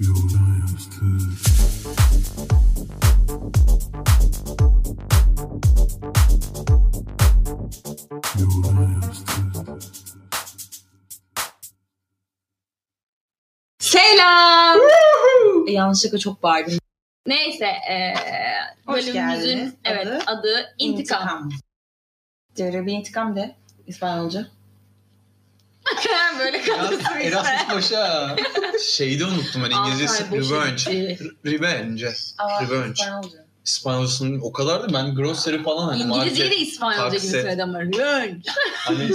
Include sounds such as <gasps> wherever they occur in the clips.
Yoldan yastık. Yoldan yastık. Selam. E, Yanlışlıkla çok bağırdım. Neyse eee Hoş bölümümüzün geldiniz. evet Adı? adı intikam. Diğeri bir intikam de. İspanyolca. <laughs> Böyle kaldı. Erasmus Paşa. Şeyi de unuttum ben İngilizcesi. Revenge. Revenge. Aa, Revenge. İspanyolca. İspanyolcasının o kadar da ben grocery falan hani İngilizceyi de. İspanyolca gibi taksi. söyledi ama. Revenge. Hani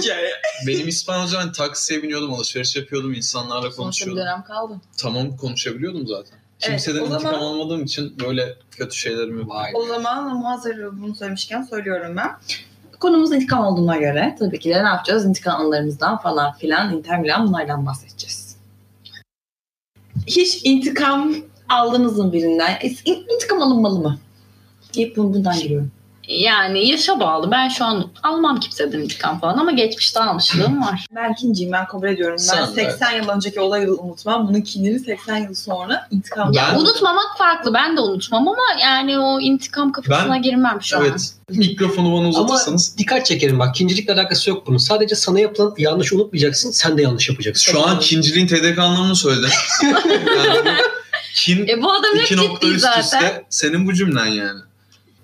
benim İspanyolca ben taksiye biniyordum alışveriş yapıyordum insanlarla Sonuçta bir konuşuyordum. dönem kaldı. Tamam konuşabiliyordum zaten. Evet, Kimseden o intikam zaman- almadığım için böyle kötü şeylerim yok. O zaman hazır bunu söylemişken söylüyorum ben. Konumuz intikam olduğuna göre tabii ki de ne yapacağız? İntikam anılarımızdan falan filan, Inter Milan bunlardan bahsedeceğiz. Hiç intikam aldınız mı birinden? İn- İntikam alınmalı mı? Hep bundan giriyorum. Yani yaşa bağlı. Ben şu an almam kimseden intikam falan ama geçmişte almışlığım var. <clears throat> Ben ikinciyim, ben kabul ediyorum. Ben Sen de. 80 yıl önceki olayı unutmam. Bunun kinini 80 yıl sonra intikam Ben- Unutmamak farklı. Ben de unutmam ama yani o intikam kafasına Ben- girmem şu an. Evet. Mikrofonu bana uzatırsanız. Dikkat çekerim bak. Kincilikle alakası yok bunun. Sadece sana yapılan yanlış unutmayacaksın. Sen de yanlış yapacaksın. Şu an kinciliğin TDK anlamını söyledin. <laughs> yani bu kin E bu adam hep iki nokta ciddi üst zaten. üste senin bu cümlen yani.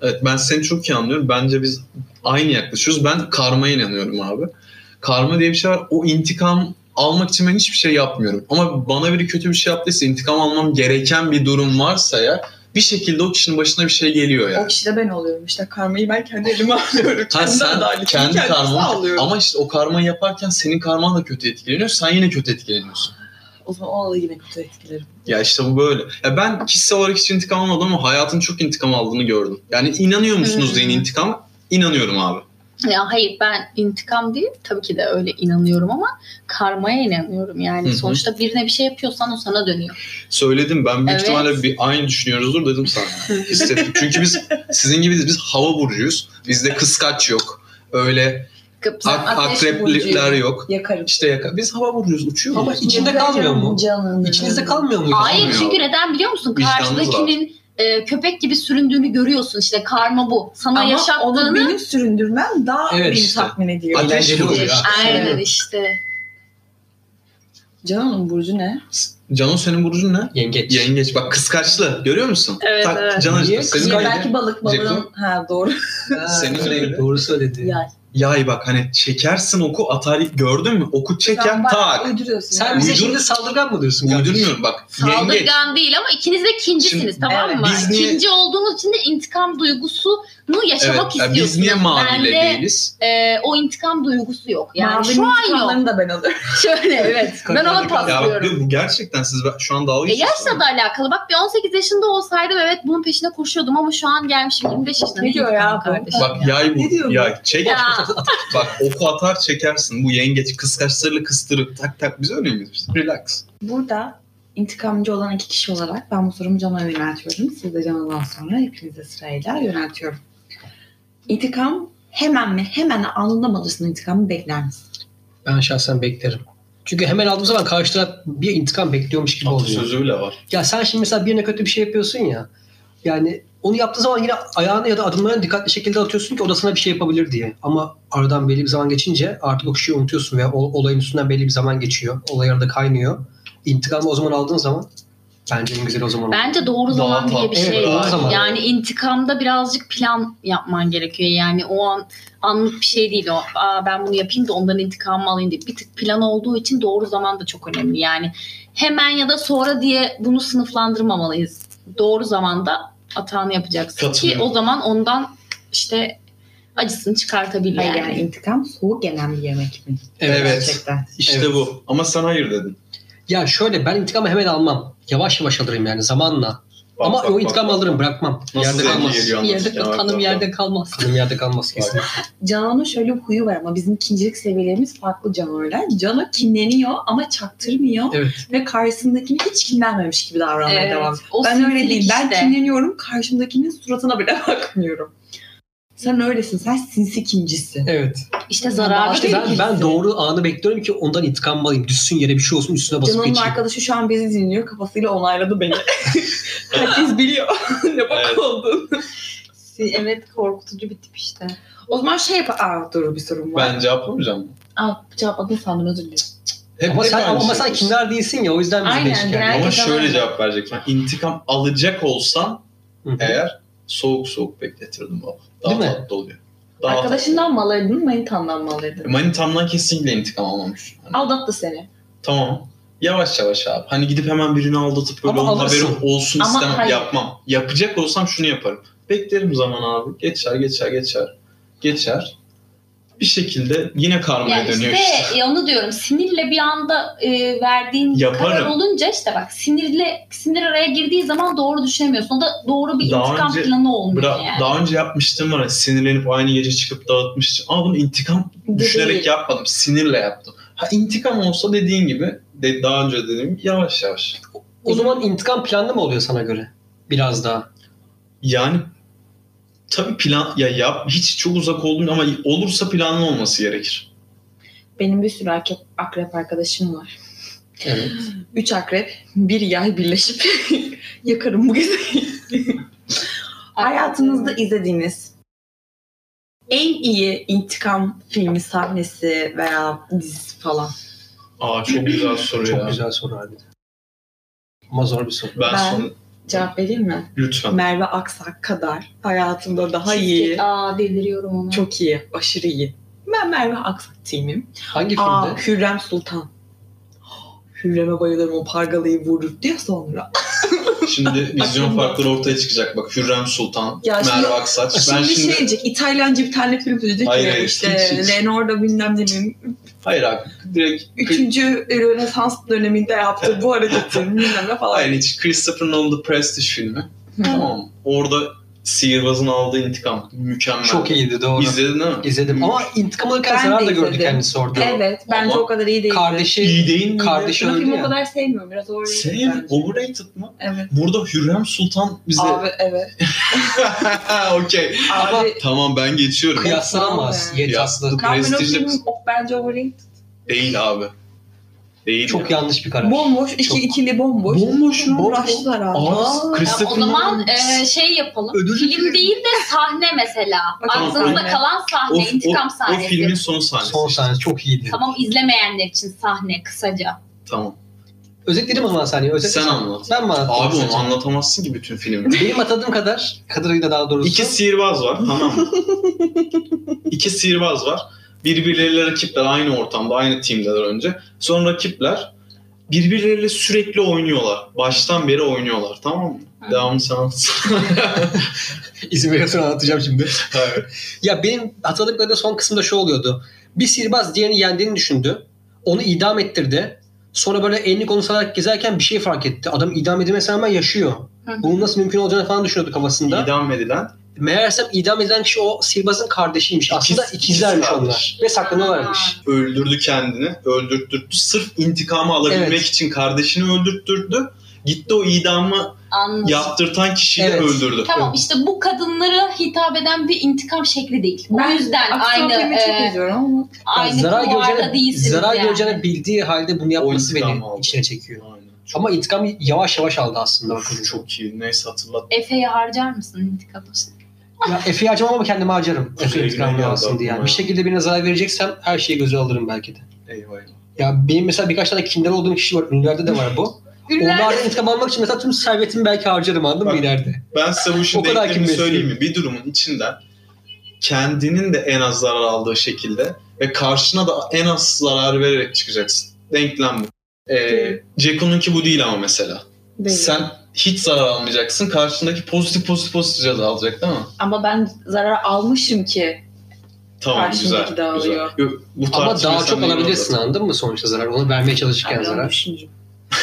Evet ben seni çok iyi anlıyorum. Bence biz aynı yaklaşıyoruz. Ben karmaya inanıyorum abi. Karma diye bir şey var. O intikam almak için ben hiçbir şey yapmıyorum. Ama bana biri kötü bir şey yaptıysa intikam almam gereken bir durum varsa ya bir şekilde o kişinin başına bir şey geliyor O yani. kişi de ben oluyorum. İşte karmayı ben kendi elime <laughs> alıyorum. Ha, kendi sen kendi kendime karman sağlıyorum. ama işte o karmayı yaparken senin karman da kötü etkileniyor. Sen yine kötü etkileniyorsun. O zaman o yine kötü etkilerim. Ya işte bu böyle. Ya ben kişisel olarak hiç intikam almadım ama hayatın çok intikam aldığını gördüm. Yani inanıyor musunuz Hmm. deyin intikam? İnanıyorum abi. Ya hayır ben intikam değil tabii ki de öyle inanıyorum ama karmaya inanıyorum. Yani Hı hı. sonuçta birine bir şey yapıyorsan o sana dönüyor. Söyledim ben büyük Evet. ihtimalle bir aynı düşünüyoruzdur dedim sana. <laughs> Hissettim. Çünkü biz sizin gibi biz hava burcuyuz. Bizde kıskaç yok. Öyle Kıp- ak- burcuyum. yok. Yakarım. İşte yaka- biz hava burcuyuz uçuyoruz. Ama içinde kalmıyor mu? Canım. İçinizde kalmıyor mu? Hayır Kalmıyor. çünkü neden biliyor musun? Karşıdakinin e, köpek gibi süründüğünü görüyorsun. İşte karma bu. Sana Ama onu yaşattığını benim süründürmem daha Evet beni işte. tatmin ediyor. Ateş oluyor. Aynen Evet. işte. Canan'ın burcu ne? Cano senin burcun ne? Yengeç. Yengeç. Bak kıskaçlı. Görüyor musun? Evet, evet. Can Niye? senin Belki balık balığın. Ha doğru. Ha, Senin evet, neydi? Doğru söyledi. Yay. Yay bak hani çekersin oku atar gördün mü? Oku bayağı tak. Uyduruyorsun. Sen yani. bize Uydur- şimdi saldırgan mı diyorsun? kardeşim? Uydurmuyorum bak. Yengeç. Saldırgan değil ama ikiniz de kincisiniz Şimdi- tamam Evet, mı? biz niye- Kinci olduğunuz için de intikam duygusunu yaşamak Evet. ya istiyorsunuz. biz niye maviyle Bende değiliz? e, o intikam duygusu yok. Yani şu an yok. da ben alıyorum. <laughs> Şöyle evet. ben ona Ya bak paslıyorum. bu gerçekten siz şu an dalga E geçiyorsunuz. yaşla da alakalı. Bak bir 18 yaşında olsaydım evet bunun peşine koşuyordum ama şu an gelmişim 25 yaşında. Ne diyor ya bu? kardeşim Bak ya. yay bu. Ne diyor bu? Yay. Çek. Ya. <laughs> Bak oku atar çekersin. Bu yengeç kıskaçlarıyla kıstırıp tak tak biz öyle miyiz? Relax. Burada intikamcı olan iki kişi olarak ben bu sorumu Can'a yöneltiyorum. Siz de Can'dan sonra hepinize sırayla yöneltiyorum. İntikam hemen mi? Hemen anında mı alırsın intikamı bekler misin? Ben şahsen beklerim. Çünkü hemen aldığım zaman karşı taraf bir intikam bekliyormuş gibi oluyor. Sözü bile var. Ya sen şimdi mesela birine kötü bir şey yapıyorsun ya. Yani onu yaptığı zaman yine ayağını ya da adımlarını dikkatli şekilde atıyorsun ki o da sana bir şey yapabilir diye. Ama aradan belli bir zaman geçince artık o kişiyi unutuyorsun veya o, olayın üstünden belli bir zaman geçiyor. Olay arada kaynıyor. İntikamı o zaman aldığın zaman bence en güzeli o zaman. Bence doğru zaman tam- diye bir Evet, şey doğru var. zaman. Yani intikamda birazcık plan yapman gerekiyor. Yani o an anlık bir şey değil o. Aa, ben bunu yapayım da ondan intikamımı alayım diye. Bir tık plan olduğu için doğru zaman da çok önemli. Yani hemen ya da sonra diye bunu sınıflandırmamalıyız. Doğru zamanda hatanı yapacaksın ki o zaman ondan işte acısını çıkartabilir Hayır yani. yani intikam soğuk yenen bir yemek mi? Evet. Gerçekten. İşte Evet. bu. Ama sen hayır dedin. Ya şöyle ben intikamı hemen almam. Yavaş yavaş alırım yani zamanla. Bak, Ama bak, o bak, intikamı bak. alırım bırakmam. Nasıl yerde kalmaz. geliyor Yerde anlatırken. Bak, kanım bak, yerde bak. kalmaz. Kanım yerde kalmaz kesin. Cano'nun şöyle bir huyu var ama bizim ikincilik seviyelerimiz farklı Cano'yla. Cano kinleniyor ama çaktırmıyor Evet. ve karşısındakini hiç kinlenmemiş gibi davranmaya Evet, devam o Ben öyle değil. Ben işte. kinleniyorum karşımdakinin suratına bile <laughs> bakmıyorum. Sen öylesin. Sen sinsi kincisin. Evet. İşte zararlı İşte bir ben, ben doğru anı bekliyorum ki ondan intikam alayım. Düşsün yere bir şey olsun üstüne basıp Canan'ın geçeyim. arkadaşı şu an bizi dinliyor. Kafasıyla onayladı beni. <laughs> Herkes biliyor <laughs> ne bak Evet. oldun. Evet korkutucu bir tip işte. O zaman şey yap... Aa dur bir sorun var. Ben cevaplamayacağım. Aa cevapladın sandım özür dilerim. Hep, Ama hep sen, ama şey sen kimler değilsin ya o yüzden bizi Aynen, değişik yani. Ama şöyle cevap verecektim. Yani intikam alacak olsam Hı hı. eğer soğuk soğuk bekletirdim baba. Daha Değil mi? tatlı oluyor. Daha Arkadaşından mı alırdın, manitandan mı tatlı. alırdın? Manitamdan kesinlikle intikam almamış. Hani, Aldattı seni. tamam. Yavaş yavaş abi. Hani gidip hemen birini aldatıp böyle Ama onun alırsın. haberi olsun Ama istemem. hayır. Yapmam. Yapacak olsam şunu yaparım. Beklerim zaman abi. Geçer geçer geçer. Geçer. Bir şekilde yine karmaya Yani dönüyor işte, işte. e, onu diyorum sinirle bir anda e, verdiğin Yaparım. karar olunca işte bak sinirle sinir araya girdiği zaman doğru düşünemiyorsun. O da doğru bir Daha intikam önce- planı olmuyor Bıra- yani. Daha önce yapmıştım var sinirlenip aynı gece çıkıp dağıtmıştım. Ama bunu intikam düşünerek Değil. yapmadım. Sinirle yaptım. Ha intikam olsa dediğin gibi de, daha önce dediğim gibi yavaş yavaş. O zaman intikam planlı mı oluyor sana göre? Biraz daha. Yani tabii plan ya yap hiç çok uzak oldum ama olursa planlı olması gerekir. Benim bir sürü akrep, akrep arkadaşım var. Evet. <gasps> Üç akrep, bir yay birleşip <laughs> yakarım bu gezeyi. <laughs> Hayatınızda izlediğiniz en iyi intikam filmi sahnesi veya dizisi falan. Aa çok güzel soru Çok ya. güzel soru harbiden. Ama zor bir soru. Ben, Ben- son Cevap vereyim mi? lütfen. Merve Aksak kadar hayatımda daha iyi. Aa deliriyorum onu. Çok iyi, aşırı iyi. Ben Merve Aksak team'im. Hangi Aa, filmde? Hürrem Sultan. Hürrem'e bayılırım o pargalayı vurur diye sonra. <laughs> Şimdi vizyon farkları ortaya çıkacak. Bak Hürrem Sultan, Ya şimdi- Merve Aksaç. Ben Şimdi, şimdi... şey diyecek, İtalyanca bir tane film diyecek Hayır, hayır, işte hiç, hiç. Leonardo bilmem nenin Hayır abi direkt... üçüncü Rönesans döneminde yaptığı bu hareketin <laughs> bilmem ne falan. Hayır hiç Christopher Nolan The Prestige filmi. Hı. Tamam? Orada sihirbazın aldığı intikam mükemmel. Çok iyiydi doğru. İzledin değil mi? İzledim ama intikam alırken Ben zarar de da izledim. kendisi orada. Evet, bence Ama o kadar iyi değil. Kardeşi, İyi değil miydi? kardeşi öldü filmi o ya. kadar sevmiyorum. Biraz overrated Sev, bence. overrated mı? Evet. Burada Hürrem Sultan bize... Abi evet. <laughs> Okey. Abi Tamam ben geçiyorum. Kıyaslanamaz. Abi. Yetaslı. Kıyas- Carmen o Prestijli film kız. o bence overrated. Değil abi. Değil Çok ya. yanlış bir karar. Bomboş, iki Çok- ikili bomboş. Bomboş mu? Uğraştılar abi. Aa, Ya Christopher o zaman Nolan- e, şey yapalım. Ödüllü film film. değil de sahne mesela. Bak, Aklınızda sahne. kalan sahne, o, intikam o, sahnesi. o filmin son sahnesi. Son sahne çok iyiydi. Tamam izlemeyenler için sahne kısaca. Tamam. Özetledim o zaman sahneyi. Özetle Sen anlat. Ben mi anlatayım? Abi onu kısaca? anlatamazsın ki bütün filmi. <laughs> Benim hatırladığım kadar, kadarıyla daha doğrusu. İki sihirbaz var tamam mı? <laughs> İki sihirbaz var. Birbirleriyle rakipler aynı ortamda aynı teamdeler önce. Sonra rakipler birbirleriyle sürekli oynuyorlar. Baştan beri oynuyorlar tamam mı? Hı. Devamını sen anlatsana. <laughs> İzin veriyorsan anlatacağım şimdi. Evet. Ya benim hatırladığım kadarıyla son kısımda şu oluyordu. Bir sihirbaz diğerini yendiğini düşündü. Onu idam ettirdi. Sonra böyle elini kolunu sallarak gezerken bir şey fark etti. Adam idam edilmesine rağmen yaşıyor. Hı. Bunun nasıl mümkün olacağını falan düşünüyordu kafasında. İdam edilen Meğersem idam edilen kişi o sihirbazın kardeşiymiş. Aslında İkiz- ikizlermiş ikiz onlar. Ve saklanıyorlarmış. öldürdü kendini. Öldürttürdü. Sırf intikamı alabilmek Evet. için kardeşini öldürttürdü. Gitti o idamı Anladım. yaptırtan kişiyi de Evet. öldürdü. Tamam işte bu kadınlara hitap eden bir intikam şekli değil. O Ben yüzden Aksiyon aynı e, ama. aynı zarar göreceğini, değilsiniz zarar yani. göreceğini bildiği halde bunu yapması beni aldı. içine çekiyor. Aynen. Çok, Ama intikam yavaş yavaş aldı aslında bakınca. çok iyi. Neyse hatırlat. Efe'yi harcar mısın intikam için? Ya Efe'yi harcamam ama kendimi harcarım. Efe intikamını alsın diye. Yani. ya. Bir şekilde birine zarar vereceksem her şeyi göze alırım belki de. Eyvah eyvah. Ya benim mesela birkaç tane kinder olduğum kişi var. Ünlülerde de var bu. <laughs> Onlardan intikam almak için mesela tüm servetimi belki harcarım anladın mı Bak, ileride? Ben size bu işin denklemini söyleyeyim mi? Bir durumun içinden kendinin de en az zarar aldığı şekilde ve karşına da en az zarar vererek çıkacaksın. Denklem bu. Ee, Ceko'nunki bu değil ama mesela. Değil. Sen hiç zarar almayacaksın. Karşındaki pozitif pozitif pozitif ceza alacak değil mi? Ama ben zarar almışım ki. Tamam güzel. de güzel. alıyor. Yo, Bu Ama daha çok alabilirsin anladın mı sonuçta zarar? Onu vermeye çalışırken Ben zarar. düşüneceğim.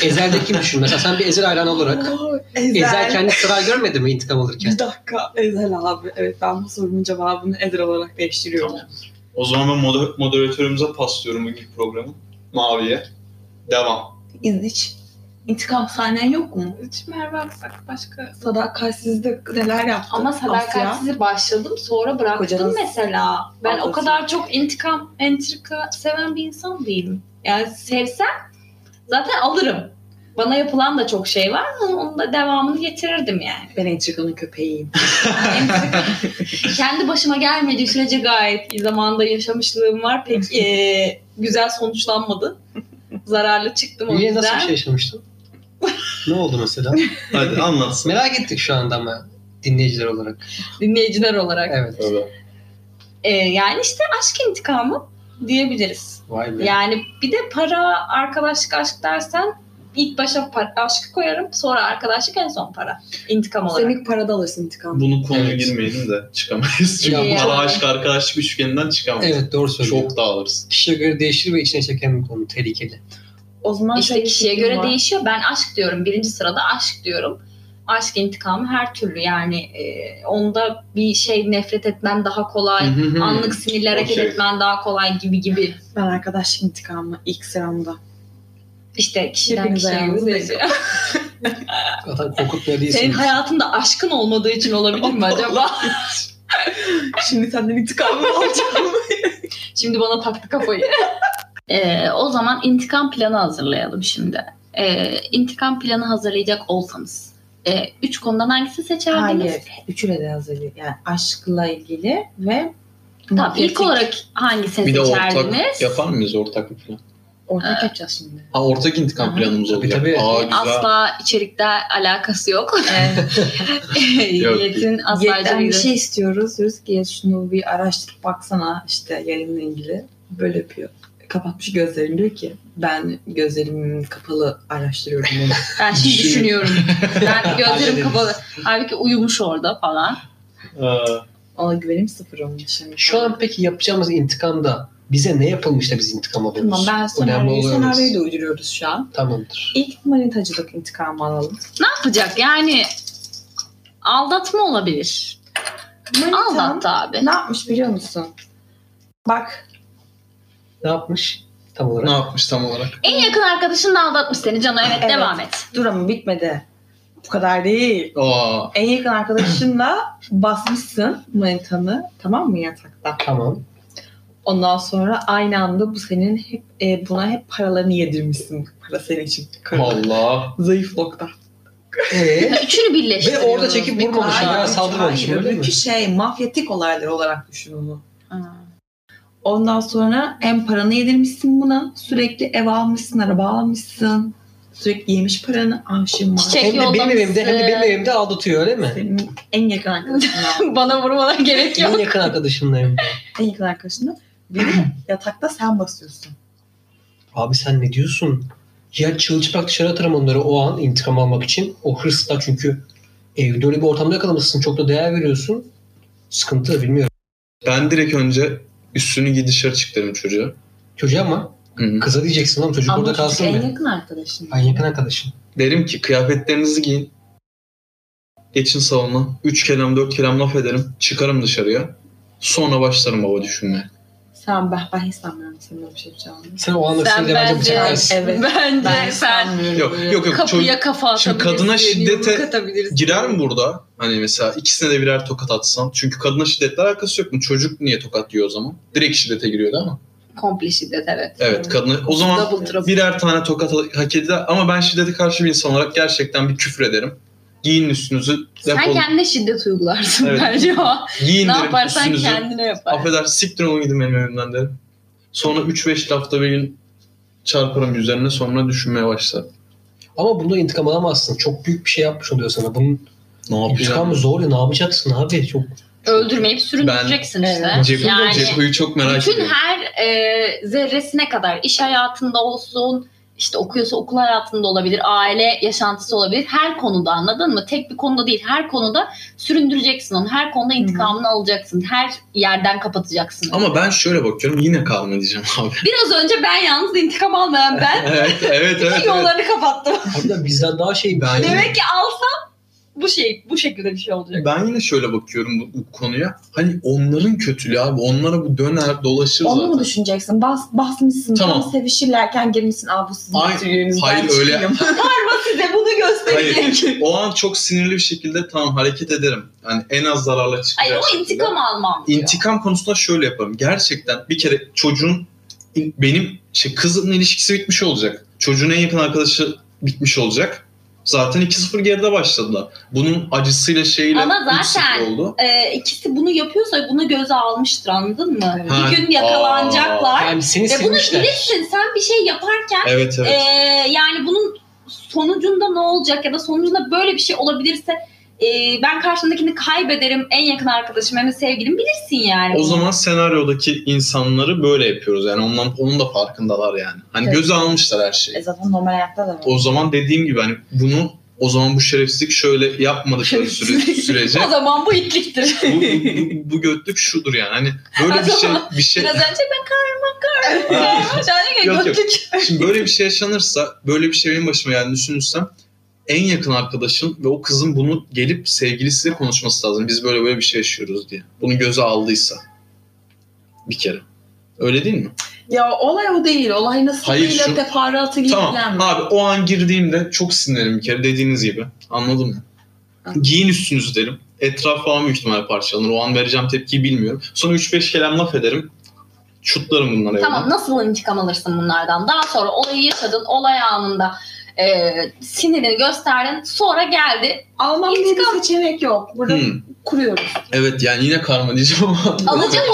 Ezel'de kim düşün? Mesela sen bir Ezel hayranı olarak <laughs> Oo, Ezel kendisi zarar görmedi mi intikam alırken? Bir dakika Ezel abi. Evet ben bu sorunun cevabını Ezel olarak değiştiriyorum. Tamam. O zaman ben moder- moderatörümüze paslıyorum bugün programı. Mavi'ye. Devam. İzliç. İntikam sahnen yok mu? Hiç Merve Aksak başka. Sadakatsizlik neler yaptı? Ama Asya? sadakatsiz başladım sonra bıraktım Kocanız mesela. Ben o ablası. kadar çok intikam, entrika seven bir insan değilim. Yani sevsem zaten alırım. Bana yapılan da çok şey var. Onun da devamını getirirdim yani. Ben entrikanın köpeğiyim. <laughs> Entrika kendi başıma gelmediği sürece gayet iyi zamanda yaşamışlığım var. Pek <laughs> eee, güzel sonuçlanmadı. Zararlı çıktım o Niye yüzden. nasıl bir şey yaşamıştın? Ne oldu mesela? Hadi anlatsın. Merak ettik şu anda ama dinleyiciler olarak. Dinleyiciler olarak. Evet. Evet. Eee, yani işte aşk intikamı diyebiliriz. Vay be. Yani bir de para, arkadaşlık, aşk dersen ilk başa para, aşkı koyarım. Sonra arkadaşlık en son para. İntikam olarak. Sen ilk parada alırsın intikam. Bunu konuya Evet. girmeyelim de çıkamayız. Çünkü Ya, para aşk arkadaşlık üçgeninden çıkamayız. Evet doğru söylüyorsun. Çok dağılırız. Kişiye göre değişir ve içine çeken bir konu. Tehlikeli. O zaman İşte kişiye göre var. değişiyor. Ben aşk diyorum. Birinci sırada aşk diyorum. Aşk intikamı her türlü yani e, onda bir şey nefret etmen daha kolay. Anlık sinirle hareket Okey. etmen daha kolay gibi gibi. Ben arkadaşlık intikamı ilk sıramda. İşte kişiden Hepiniz kişiye göre. <laughs> Zaten korkutmaya değilsiniz. Senin hayatında aşkın olmadığı için olabilir mi acaba? <laughs> Şimdi senden intikamımı alacağım. Şimdi bana taktı kafayı. <laughs> Ee, o zaman intikam planı hazırlayalım şimdi. Ee, intikam planı hazırlayacak olsanız. e, üç konudan hangisini seçerdiniz? Hayır. Üçüyle de hazırlıyor. Yani aşkla ilgili ve Tamam, ilk olarak hangisini Bir de ortak seçerdiniz? yapar mıyız ortak bir plan? ortak yapacağız şimdi. Ha ortak intikam Aha. planımız Tabii, olacak. tabii. Aa güzel. Asla içerikte alakası yok. <laughs> Yok. Yiğit'in asla Yetten bir şey istiyoruz. Diyoruz ki şunu bir araştırıp baksana işte yayınla ilgili. Böyle yapıyor. Kapatmış gözlerini diyor ki ben gözlerim kapalı araştırıyorum bunu. <laughs> Ben şimdi düşünüyorum. Ben <laughs> gözlerim kapalı. Halbuki uyumuş orada falan. Aa, Ona güvenim sıfır onun için. Şu an peki yapacağımız intikamda bize ne yapılmış da biz intikam alıyoruz? Tamam ben Önemli senaryoyu, senaryoyu da uyduruyoruz şu an. Tamamdır. İlk manitacılık intikamı alalım. Ne yapacak? Yani aldatma olabilir. Manitan Aldattı abi. ne yapmış biliyor musun? Bak Ne yapmış? Tam olarak. ne yapmış tam olarak? En yakın arkadaşın da aldatmış seni Cano. Evet, Evet. devam et. dur ama bitmedi. Bu kadar değil. Aa, En yakın arkadaşınla basmışsın manitanı tamam mı yatakta? Tamam. Ondan sonra aynı anda bu senin hep e, buna hep paralarını yedirmişsin. Para senin için. Allah. Zayıf nokta. Ee, <laughs> Üçünü ve birleştiriyoruz. orada çekip Bir vurmamışım Hayır, öyle mi? öbürkü şey mafyatik olaylar olarak düşün onu. Ha. Ondan sonra hem paranı yedirmişsin buna. Sürekli ev almışsın, araba almışsın. Sürekli yemiş paranı. Aşığım var. Çiçek Hem de benim yollamışsın. evimde hem de benim evimde aldatıyor öyle mi? Senin en yakın arkadaşınla. <laughs> Bana vurmana gerek En yok. yakın arkadaşımla evimde. <laughs> en yakın arkadaşınla. Bir <clears throat> de yatakta sen basıyorsun. Abi sen ne diyorsun? Ya çılçıplak dışarı atarım onları o an intikam almak için. O hırsla çünkü evde öyle bir ortamda yakalamışsın. Çok da değer veriyorsun. Sıkıntı bilmiyorum. Ben direkt önce üstünü giy dışarı çık derim çocuğa. Çocuğa ama Hı hı. kıza diyeceksin oğlum çocuk Ama orada kalsın en be. yakın arkadaşın. En yakın arkadaşın. Derim ki kıyafetlerinizi giyin. Geçin salona. Üç kelam dört kelam laf ederim. Çıkarım dışarıya. Sonra başlarım baba düşünmeye. Sen ben, ben hiç sanmıyorum senin öyle bir şey yapacağını. Sen o anda Sen bence bence, bıçaklarsın. Evet. bence Ben sen. Yok yok yok. Kapıya kafa atabilirsin. Şimdi kadına şiddete girer mi burada? Hani mesela ikisine de birer tokat atsam. Çünkü kadına şiddetle alakası yok mu? Çocuk niye tokat yiyor o zaman? Direkt şiddete giriyor değil mi? Komple şiddet evet. Evet kadına o zaman birer tane tokat hak edilir. Ama ben şiddete karşı bir insan olarak gerçekten bir küfür ederim. Giyinin üstünüzü Sen defolun. kendine şiddet uygularsın Evet. bence o. Giyin ne derim yaparsan üstünüzü. kendine yapar. Affeder siktir olun gidin benim evimden derim. Sonra 3-5 lafta bir gün çarparım üzerine sonra düşünmeye başlar. Ama bunda intikam alamazsın. Çok büyük bir şey yapmış oluyor sana. Bunun Ne intikamı yapacağım? zor ya. Ne yapacaksın abi? Çok Öldürmeyip süründüreceksin işte. Cep, yani Ceko'yu çok merak bütün ediyorum. her e, zerresine kadar iş hayatında olsun, işte okuyorsa okul hayatında olabilir, aile yaşantısı olabilir. Her konuda anladın mı? Tek bir konuda değil. Her konuda süründüreceksin onu. Her konuda intikamını alacaksın. Her yerden kapatacaksın. Ama ben şöyle bakıyorum yine karma diyeceğim abi. <laughs> Biraz önce ben yalnız intikam almayan ben evet <laughs> evet evet. bütün evet. yollarını kapattım. Hatta bizden daha şey Ben- Demek ki alsam bu şey bu şekilde bir şey olacak. Ben yine şöyle bakıyorum bu, bu konuya. Hani onların kötülüğü abi. Onlara bu döner dolaşır Onu zaten. mu düşüneceksin? Bas, basmışsın. Tamam. Tam sevişirlerken girmişsin. Aa bu sizin Ay- kötülüğünüzden hayır, öyle- çıkayım. <laughs> Karma size bunu gösterecek. Hayır. O an çok sinirli bir şekilde tamam hareket ederim. Yani en az zararla çıkacak Ay o şekilde. intikam almam. diyor. İntikam konusunda şöyle yaparım. Gerçekten bir kere çocuğun benim şey kızın ilişkisi bitmiş olacak. Çocuğun en yakın arkadaşı bitmiş olacak. Zaten 2-0 geride başladılar. Bunun acısıyla şeyle Ama 3-0 zaten- oldu. Ee, ikisi bunu yapıyorsa bunu göze almıştır anladın mı? Ha, Bir gün yakalanacaklar. Yani seni Ve bunu sevmişler. bilirsin. Sen bir şey yaparken Evet evet. ee, yani bunun sonucunda ne olacak ya da sonucunda böyle bir şey olabilirse ee, ben karşımdakini kaybederim en yakın arkadaşım hem de sevgilim bilirsin yani. O zaman senaryodaki insanları böyle yapıyoruz. Yani ondan onun da farkındalar yani. Hani göze almışlar her şeyi. E zaten normal hayatta da var. O zaman dediğim gibi hani bunu o zaman bu şerefsizlik şöyle yapmadıkları <laughs> süre, sürece o zaman bu itliktir. bu, bu, bu, bu götlük şudur yani. Hani böyle bir şey bir şey Biraz önce ben karma karma karma. Yok, yok. Şimdi böyle bir şey yaşanırsa, böyle bir şey benim başıma geldiğini düşünürsem en yakın arkadaşın ve o kızın bunu gelip sevgilisiyle konuşması lazım. Biz böyle böyle bir şey yaşıyoruz diye. Bunu göze aldıysa. Bir kere. Öyle değil mi? Ya olay o değil. Olay nasıl şu- teferruatı gibi Tamam. Abi o an girdiğimde çok sinirlerim bir kere dediğiniz gibi. Anladın mı? Hı. Giyin üstünüzü derim. Etraf falan büyük ihtimalle parçalanır. O an vereceğim tepkiyi bilmiyorum. Sonra 3-5 kelam laf ederim. Şutlarım bunları Tamam evden. nasıl intikam alırsın bunlardan? Daha sonra olayı yaşadın, olay anında e, sinirini gösterdin. Sonra geldi. Almam diye bir seçenek yok. Burada Hmm. kuruyoruz. Evet yani yine karma diyeceğim ama. Alacak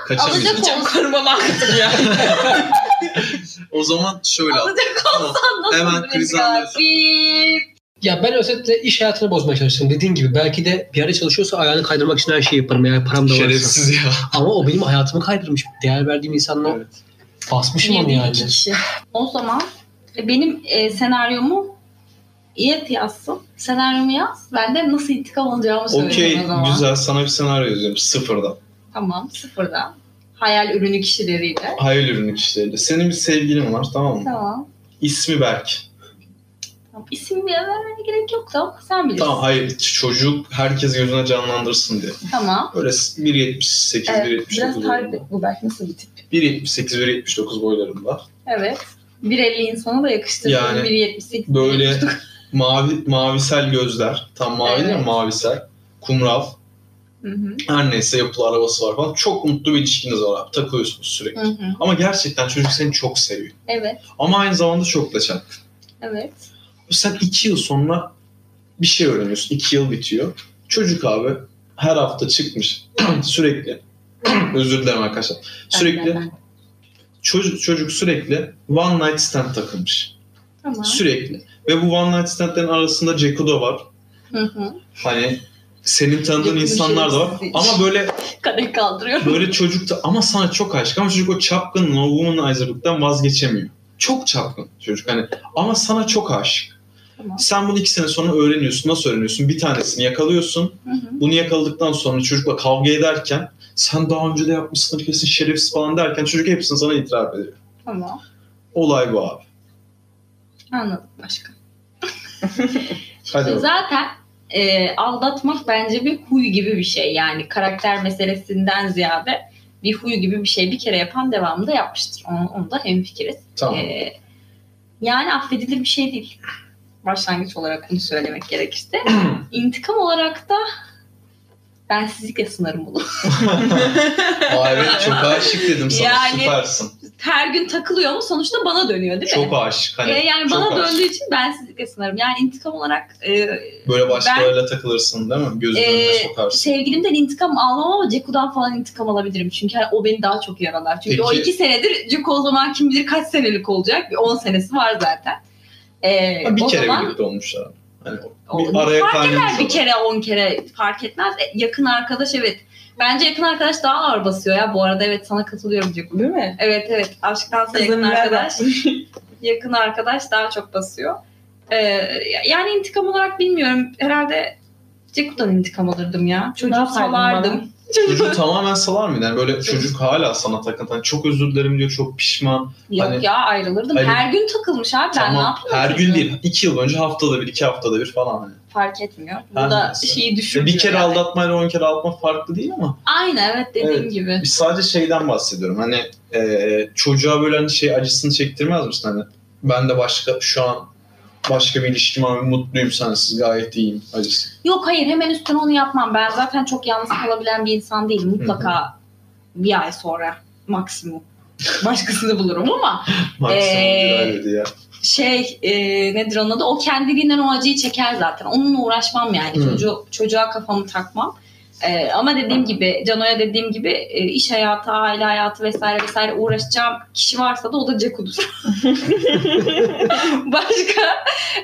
<laughs> Kaçamayacağım. alacak olsan, karmalaktır ya. <laughs> O zaman şöyle al. alacak olsan nasıl Hemen kriz Ya ben özetle iş hayatını bozmaya çalıştım. Dediğin gibi belki de bir yerde çalışıyorsa ayağını kaydırmak için her şeyi yaparım. Yani param da varsa. Şerefsiz ya. Ama o benim hayatımı kaydırmış. Değer verdiğim insanla Evet. basmışım onu yani. kişi. O zaman benim e, senaryomu İyet yazsın. Senaryomu yaz. Ben de nasıl intikam alacağımı Okey söyleyeyim o zaman. güzel sana bir senaryo yazıyorum sıfırdan. Tamam sıfırdan. Hayal ürünü kişileriyle. Hayal ürünü kişileriyle. Senin bir sevgilin var tamam mı? Tamam. İsmi Berk. tamam. İsim bile vermene gerek yok da sen bilirsin. Tamam hayır çocuk herkes gözüne canlandırsın diye. Tamam. Böyle 1.78, Evet, 1.79 biraz tarif et bu belki nasıl bir tip. 1.78, 1.79 boylarında. Evet. 1.50 insana da yakıştırdım. Yani 1.78. Böyle mavi mavisel gözler. Tam mavi değil mi? Evet. Mavisel. Kumral. Hı hı. Her neyse yapılı arabası var falan. Çok mutlu bir ilişkiniz var abi. Takılıyorsunuz sürekli. Hı hı. Ama gerçekten çocuk seni çok seviyor. Evet. Ama aynı zamanda çok da çarpık. Evet. Sen iki yıl sonra bir şey öğreniyorsun. İki yıl bitiyor. Çocuk abi her hafta çıkmış <clears throat> sürekli. <clears throat> Özür dilerim arkadaşlar. Sürekli ben- çocuk çocuk sürekli one night stand takılmış. Tamam. Sürekli. Ve bu one night standlerin arasında Ceku da var. Hı hı. Hani senin tanıdığın Yakın insanlar da var. şerefsiz. Ama böyle Kadeh kaldırıyorum. böyle çocuk da ama sana çok aşık. Ama çocuk o çapkın, o womanizer'lıktan vazgeçemiyor. Çok çapkın çocuk hani. Ama sana çok aşık. Tamam. Sen bunu iki sene sonra öğreniyorsun. Nasıl öğreniyorsun? Bir tanesini yakalıyorsun. Hı hı. Bunu yakaladıktan sonra çocukla kavga ederken sen daha önce de yapmışsındır kesin şerefsiz falan derken çocuk hepsini sana itiraf ediyor. Tamam. Olay bu abi. Anladım başka. <laughs> Hadi bakalım. Zaten e, aldatmak bence bir huy gibi bir şey. Yani karakter meselesinden ziyade bir huy gibi bir şey. Bir kere yapan devamında yapmıştır. Onu, onu da hemfikiriz. Tamam. E, yani affedilir bir şey değil. Başlangıç olarak bunu söylemek gerekirse. <clears throat> İntikam olarak da ben sizlikle sınarım bunu. <laughs> Aa, evet çok aşık dedim sana. Yani- Süpersin. Her gün takılıyor mu sonuçta bana dönüyor değil mi? Çok aşık. Hani E, yani çok bana aşık. döndüğü için ben sizlikle sınarım. Yani intikam olarak e, Böyle başkalarıyla takılırsın değil mi? Gözünün önüne Ee, sokarsın. sevgilimden intikam almam ama Ceku'dan falan intikam alabilirim. Çünkü hani o beni daha çok yaralar. Çünkü Peki- o iki senedir Ceku o zaman kim bilir kaç senelik olacak. Bir 10 senesi var zaten. Ee, Ha, bir o kere zaman birlikte olmuşlar. Hani o- bir araya fark eder bir kere 10 kere fark etmez. E, yakın arkadaş evet. Bence yakın arkadaş daha ağır basıyor ya. Bu arada evet sana katılıyorum Ceku. Değil mi? Evet evet. Aşktansa yakın Kızım arkadaş. <laughs> yakın arkadaş daha çok basıyor. Ee, yani intikam olarak bilmiyorum. Herhalde Ceku'dan intikam alırdım ya. Yapaydın salardım. Çocuğu <laughs> tamamen salar mıydı? Yani böyle çocuk hala sana takıntı. Hani çok özür dilerim diyor, çok pişman. Yok Hani- ya ayrılırdım. Hani- Her gün takılmış abi. Ben ne tamam, yapayım? her gün değil. iki yıl önce haftada bir, iki haftada bir falan. Hani. Fark etmiyor. Bu Her da neyse. şeyi düşürüyor. bir kere yani. aldatmayla on kere aldatma farklı değil ama Aynen evet dediğim Evet. gibi. biz sadece şeyden bahsediyorum. Hani e, çocuğa böyle hani şey acısını çektirmez misin? Hani ben de başka şu an başka bir ilişkim var mutluyum sensiz gayet iyiyim acısı. Yok hayır hemen üstüne onu yapmam. Ben zaten çok yalnız kalabilen bir insan değilim. Mutlaka bir ay sonra maksimum. <laughs> Başkasını bulurum ama Maksimum Ee, ya. şey e, nedir onun adı o kendiliğinden o acıyı çeker zaten. Onunla uğraşmam yani. Hı. Çocuğu, çocuğa kafamı takmam. E, ama dediğim gibi Cano'ya dediğim gibi e, iş hayatı, aile hayatı vesaire vesaire uğraşacağım kişi varsa da o da Ceku'dur. <laughs> Başka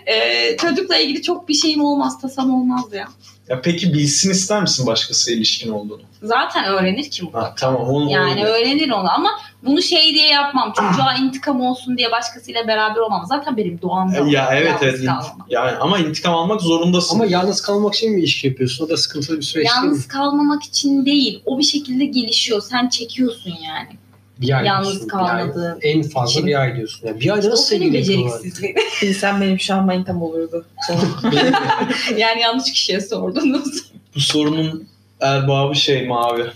e, çocukla ilgili çok bir şeyim olmaz, tasam olmaz ya. Ya peki bilsin ister misin başkasıyla ilişkin olduğunu? Zaten öğrenir ki mutlaka. Ha, tamam onu Yani öğrenir onu ama bunu şey diye yapmam. Çocuğa <clears throat> intikam olsun diye başkasıyla beraber olmam. Zaten benim doğamda. Ya evet yalnız evet. Yani ama intikam almak zorundasın. Ama yalnız kalmak için mi ilişki yapıyorsun? O da sıkıntılı bir süreç değil mi? Yalnız kalmamak için değil. O bir şekilde gelişiyor. Sen çekiyorsun yani. Bir ay yalnız diyorsun, kalmadığın En fazla için. bir ay diyorsun. Yani bir ayda nasıl sevgili. Bilsem <laughs> <laughs> benim şu an manitam olurdu. <laughs> yani yanlış kişiye sordunuz. Bu sorunun erbabı şey mavi.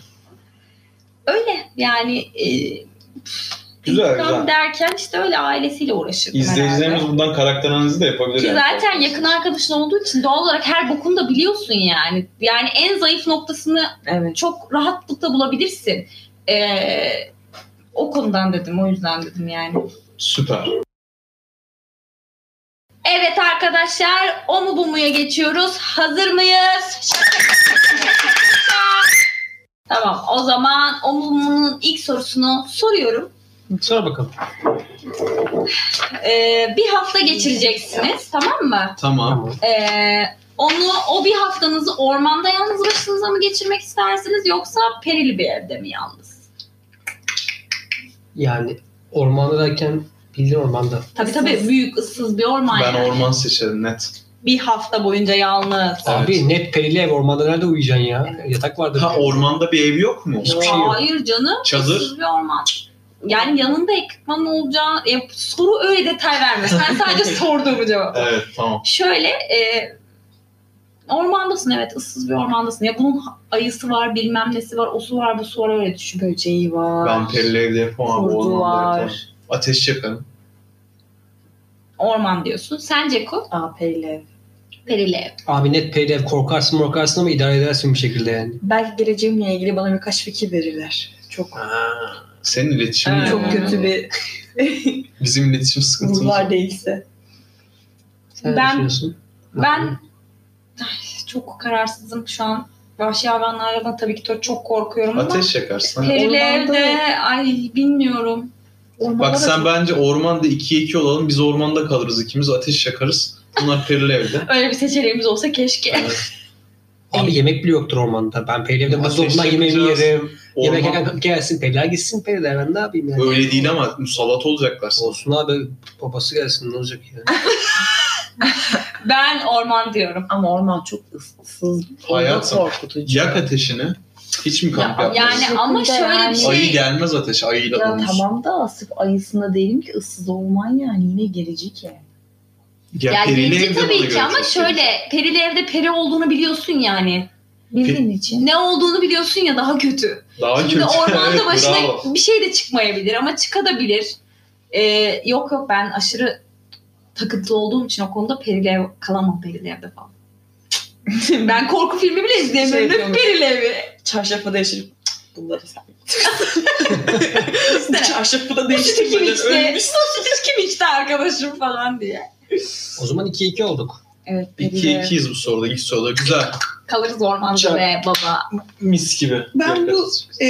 Öyle yani e, Güzel güzel. derken işte öyle ailesiyle uğraşırdım İzleyicilerimiz herhalde. buradan karakter analizi de yapabilir. Ki yani. zaten yakın arkadaşın olduğu için doğal olarak her bokunu da biliyorsun yani. Yani en zayıf noktasını Evet. çok rahatlıkla bulabilirsin. Ee, o konudan dedim, o yüzden dedim yani. Süper. Evet arkadaşlar, o mu bu muya geçiyoruz. Hazır mıyız? Tamam, o zaman o mu bu mu'nun ilk sorusunu soruyorum. Sor bakalım. Ee, bir hafta geçireceksiniz, tamam mı? Tamam. Tamam. Ee, onu o bir haftanızı ormanda yalnız başınıza mı geçirmek istersiniz yoksa perili bir evde mi yalnız? Yani ormanda derken bildiğin ormanda. Tabii tabii büyük ıssız bir orman Ben yani. orman seçerim net. Bir hafta boyunca yalnız. Evet. Abi net perili ev ormanda nerede uyuyacaksın ya? Yatak vardır. Ha ormanda bir ev yok mu? Hiçbir şey yok. Hayır canım. Çadır? bir orman. Yani yanında ekipman olacağı e, soru öyle detay verme. Sen <laughs> sadece sorduğumu cevap. Evet tamam. Şöyle e, ormandasın evet ıssız bir ormandasın. Ya bunun ayısı var bilmem nesi var o su var bu var öyle düşün. Böceği var. Ben perili evde yapamam. Kurdu ormanda var. Ateş yakarım. Orman diyorsun. Sence Ko? Aa. Perili ev. Abi net perili ev korkarsın morkarsın ama idare edersin bir şekilde yani. Belki geleceğimle ilgili bana birkaç fikir verirler. Çok Senin iletişimin Evet. yok. çok kötü bir <laughs> Bizim iletişim sıkıntımız var. değilse. Sen Ben- düşünüyorsun? Ben Ay, çok kararsızım şu an. Vahşi hayvanlardan tabii ki çok korkuyorum ama Ateş yakarsın. evde ay bilmiyorum. Ormanda Bak sen çok- bence ormanda 2'ye 2 olalım. Biz ormanda kalırız ikimiz. Ateş yakarız. Bunlar perili evde. Öyle bir seçeneğimiz olsa keşke. Evet. <laughs> Abi yemek bile yoktur ormanda. Ben perili evde Ateş buzdolabından yemeğimi yerim. Yemek gelsin periler gitsin periler. Ben ne yapayım yani? öyle değil ama musallat olacaklar. Olsun abi babası gelsin ne olacak ya? <laughs> Ben orman diyorum. Ama orman çok ıssız. Hayatım, korkutucu. Yak ateşini. Hiç mi kamp Ya-? Yani ama şöyle bir yani. şey. Ayı gelmez ateş. Ayıyla Ya olmuş. tamam da sırf ayısında değilim ki ıssız olman yani yine gelecek yani. Ya, Ya perili evde tabii ki ama şöyle perili evde peri olduğunu biliyorsun yani. Bildiğin için. Ne olduğunu biliyorsun ya daha kötü. Daha Şimdi kötü. <laughs> ormanda Evet, başına bravo. bir şey de çıkmayabilir ama çıkabilir. Ee, yok yok ben aşırı takıntılı olduğum için o konuda perili ev kalamam perili evde falan. <laughs> ben korku filmi bile izleyemiyorum. Şey ne yapıyormuş. perili evi. Çarşafı değiştirip "Cık, bunları sen. İşte, <laughs> Çarşafı da bu değiştirmeden içti? ölmüş. Bu sütü kim içti arkadaşım falan diye. O zaman 2-2 olduk. Evet. 2-2'yiz bu soruda. İlk soruda. Güzel. Kalırız ormanda Çok- be baba. Mis gibi. Ben bu Yakarız. e,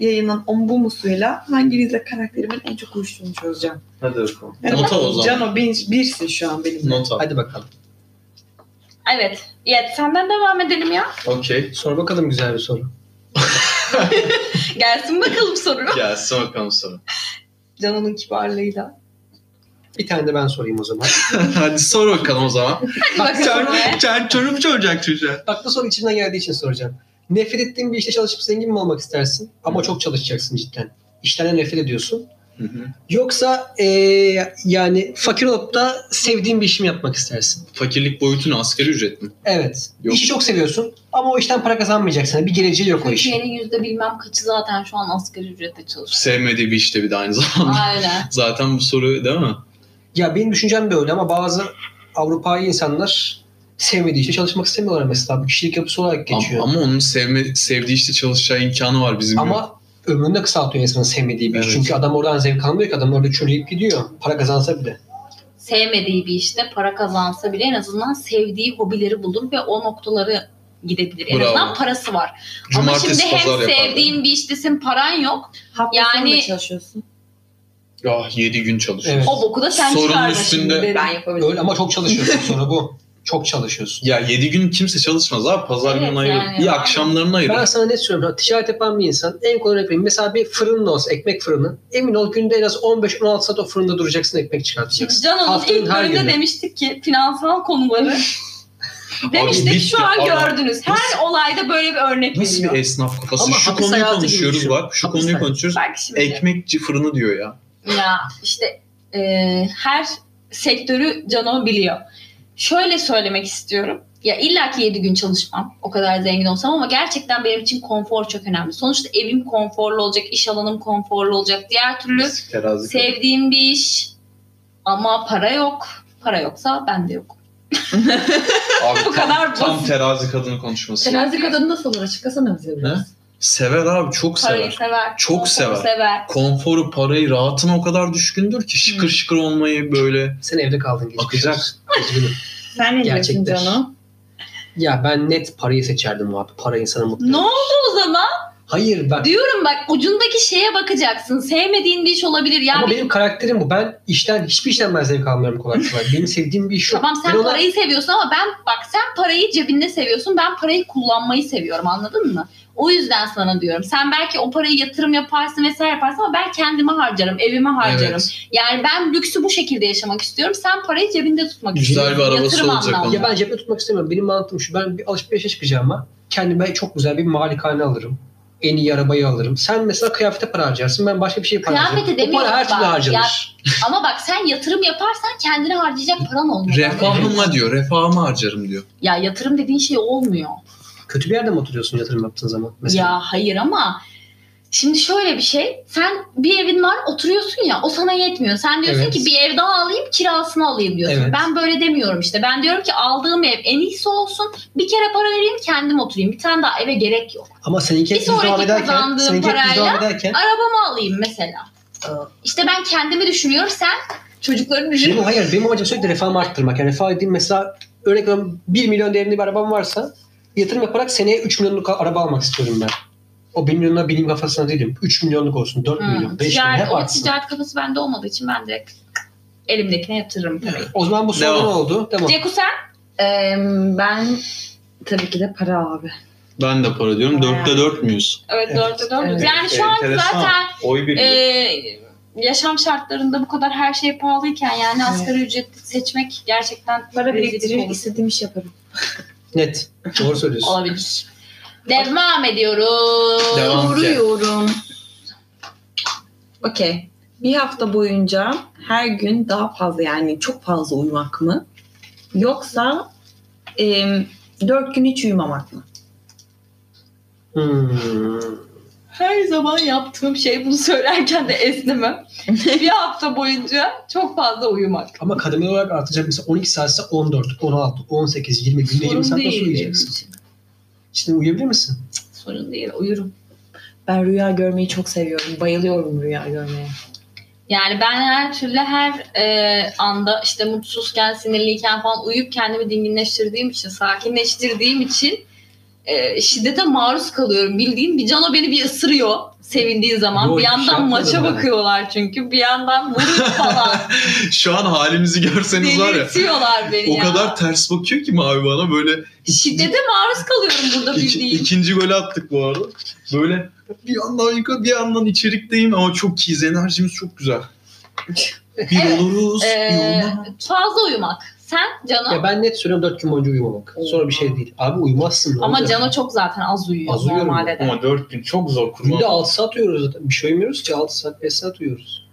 yayının ombu musuyla hanginizle karakterimin en çok uyuştuğunu çözeceğim. Hadi bakalım. Yani Not al o zaman. Cano bir, birsin şu an benimle. Not al. Hadi bakalım. Evet. Evet senden devam edelim ya. Okey. Sor bakalım güzel bir soru. <laughs> Gelsin bakalım soru. Gelsin bakalım soru. Canan'ın kibarlığıyla. Bir tane de ben sorayım o zaman. <laughs> Hadi sor bakalım o zaman. Hadi bakalım be. Sen çoruk soracak çocuğa. Bak bu soru içimden geldiği için soracağım. Nefret ettiğin bir işte çalışıp zengin mi olmak istersin? Ama çok çalışacaksın cidden. İşten nefret ediyorsun. Hı hı. Yoksa eee, yani fakir olup da sevdiğin bir işi mi yapmak istersin? Fakirlik boyutu ne? Asgari ücret mi? Evet. Yok. İşi çok seviyorsun ama o işten para kazanmayacaksın. Bir geleceği yok o işin. Türkiye'nin yüzde bilmem kaçı zaten şu an asgari ücretle çalışıyor. Sevmediği bir işte bir de aynı zamanda. Aynen. <laughs> Zaten bu soru değil mi? Ya benim düşüncem de öyle ama bazı Avrupa'yı insanlar sevmediği işte çalışmak istemiyorlar mesela. Bu kişilik yapısı olarak geçiyor. Ama, Ama, ama onun sevme, sevdiği işte çalışacağı imkanı var bizim. gibi. ömrünü de kısaltıyor insanın sevmediği bir iş. Evet. Çünkü adam oradan zevk almıyor ki adam orada çürüyüp gidiyor. Para kazansa bile. Sevmediği bir işte para kazansa bile en azından sevdiği hobileri bulur ve o noktaları gidebilir. En Bravo. azından parası var. Ama Cumartesi şimdi pazar hem sevdiğin bir iştesin paran yok. Hafta Yani- sonu çalışıyorsun. Ya 7 gün çalışıyor. Evet. O boku da sen Sorunun çıkarma üstünde- şimdi. Ben yapabilirim. Öyle ama çok çalışıyorsun <laughs> sonra bu. Çok çalışıyorsun. Ya 7 gün kimse çalışmaz abi. Pazar Evet, günü ayırır. yani. Bir akşamlarını ayırır. Ben sana ne söylüyorum? Ticaret yapan bir insan en kolay örnek vereyim. Mesela bir fırının olsa ekmek fırını. Emin ol günde en az 15-16 saat o fırında duracaksın ekmek çıkartacaksın. Canon'un Haftanın ilk bölümde günü. demiştik ki finansal konuları <laughs> demiştik bitti. şu an Allah. gördünüz. Her olayda böyle bir örnek Nasıl veriyor. bir esnaf kafası? Ama şu konuyu konuşuyoruz bak. Şu Hapis konuyu konuşuyoruz. Bak şimdi Ekmekçi fırını diyor ya. Ya işte e, her sektörü Cano biliyor. Şöyle söylemek istiyorum. Ya illa ki 7 gün çalışmam. O kadar zengin olsam ama gerçekten benim için konfor çok önemli. Sonuçta evim konforlu olacak, iş alanım konforlu olacak. Diğer türlü Terazi sevdiğim bir iş ama para yok. Para yoksa ben de yok. Abi, <laughs> Bu tam, kadar Tam basit. terazi kadını konuşması. Terazi kadını nasıl olur? Açıklasana bize biraz. Ne? Sever abi çok Parayı sever. sever. Çok konforu sever. sever. Konforu, parayı, rahatına o kadar düşkündür ki şıkır Hmm. şıkır olmayı böyle. Sen evde kaldın. geçmiş Akacak. Üzgünüm. <laughs> Sen ne diyorsun Gerçekler. Cano? Ya ben net parayı seçerdim abi. Para insanı mutlu. Ne eder. oldu o zaman? Hayır ben Diyorum bak ucundaki şeye bakacaksın. Sevmediğin bir iş olabilir. Ya ama bir- benim karakterim bu. Ben işten hiçbir işten ben zevk almıyorum kolay kolay. Benim sevdiğim bir iş yok. Tamam sen Ben ona- parayı seviyorsun ama ben bak sen parayı cebinde seviyorsun. Ben parayı kullanmayı seviyorum anladın mı? O yüzden sana diyorum. Sen belki o parayı yatırım yaparsın vesaire yaparsın ama ben kendime harcarım, evime harcarım. Evet. Yani ben lüksü bu şekilde yaşamak istiyorum. Sen parayı cebinde tutmak Güzel istiyorsun. bir arabası Yatırım olacak anlamında. Ya ben cepte tutmak istemiyorum. Benim mantığım şu. Ben bir alışverişe çıkacağım ama kendime çok güzel bir malikane alırım. En iyi arabayı alırım. Sen mesela kıyafete para harcarsın. Ben başka bir şeye para Kıyafete harcarım. O para her türlü harcanır. Ama bak sen yatırım yaparsan kendine harcayacak paran olmuyor. Refahıma diyor. Refahımı harcarım diyor. Ya yatırım dediğin şey olmuyor. Kötü bir yerde mi oturuyorsun yatırım yaptığın zaman? Mesela. Ya hayır ama şimdi şöyle bir şey. Sen bir evin var oturuyorsun ya o sana yetmiyor. Sen diyorsun Evet. ki bir ev daha alayım kirasını alayım diyorsun. Evet. Ben böyle demiyorum işte. Ben diyorum ki aldığım ev en iyisi olsun. Bir kere para vereyim kendim oturayım. Bir tane daha eve gerek yok. Ama seninki Bir sonraki ederken, kazandığım parayla- ederken Arabamı alayım mesela. İşte ben kendimi düşünüyorum. Sen çocuklarını düşün. benim, hayır benim amacım sürekli refahımı arttırmak. Yani refah dediğim mesela örnek veriyorum 1 milyon değerinde bir arabam varsa yatırım yaparak seneye 3 milyonluk araba almak istiyorum ben. O 1 milyonla benim kafasına değilim. 3 milyonluk olsun, 4 Hı, milyon, 5 milyon ticaret, hep o artsın. ticaret kafası bende olmadığı için ben direkt elimdekine yatırırım parayı. O zaman bu soru ne oldu? Devam. Ceku sen? Ee, ben tabii ki de para abi. Ben de para diyorum. Dörtte dört müyüz? Evet, Evet. dörtte dört. Evet. Yani şu an Enteresan. zaten Oy e, yaşam şartlarında bu kadar her şey pahalıyken yani asgari ücretli seçmek gerçekten Para biriktirir, istediğim iş yaparım. <laughs> Net. Doğru söylüyorsun. olabilir. Devam ediyoruz. Devam. Soruyorum. Okey. Bir hafta boyunca her gün daha fazla yani çok fazla uyumak mı? Yoksa e, dört gün hiç uyumamak mı? Hmm. Her zaman yaptığım şey bunu söylerken de esnemem. <laughs> bir hafta boyunca çok fazla uyumak. Ama kademeli olarak artacak. Mesela 12 saatse 14, 16, 18, 20 günde 20 Sorun saat nasıl uyuyacaksın? Şimdi uyuyabilir misin? Sorun değil uyurum. Ben rüya görmeyi çok seviyorum. Bayılıyorum rüya görmeye. Yani ben her türlü her e, anda işte mutsuzken, sinirliyken falan uyuyup kendimi dinginleştirdiğim için, sakinleştirdiğim için e, şiddete maruz kalıyorum. Bildiğin bir cano beni bir ısırıyor sevindiği zaman. Yok, bir yandan maça ben. bakıyorlar çünkü. Bir yandan vurup falan. <laughs> Şu an halimizi görseniz var ya. Beni O ya. kadar ters bakıyor ki Mavi bana böyle Şiddete maruz kalıyorum burada İki, bildiğin. ikinci golü attık bu arada. Böyle bir yandan yukarı bir yandan içerikteyim ama çok iyiyiz. Enerjimiz çok güzel. Bir <laughs> Evet, oluruz, Ee, bir olmaz. fazla uyumak. Sen Cano? Ya ben net söylüyorum 4 gün boyunca uyumamak. Sonra bir şey değil. Abi uyumazsın. ne Ama olacak? Cano çok zaten az uyuyor Az uyuyorum normalde de. Ama 4 gün çok zor kurban. Günde 6 saat uyuyoruz zaten. Bir şey uyumuyoruz ki 6 saat 5 saat uyuyoruz.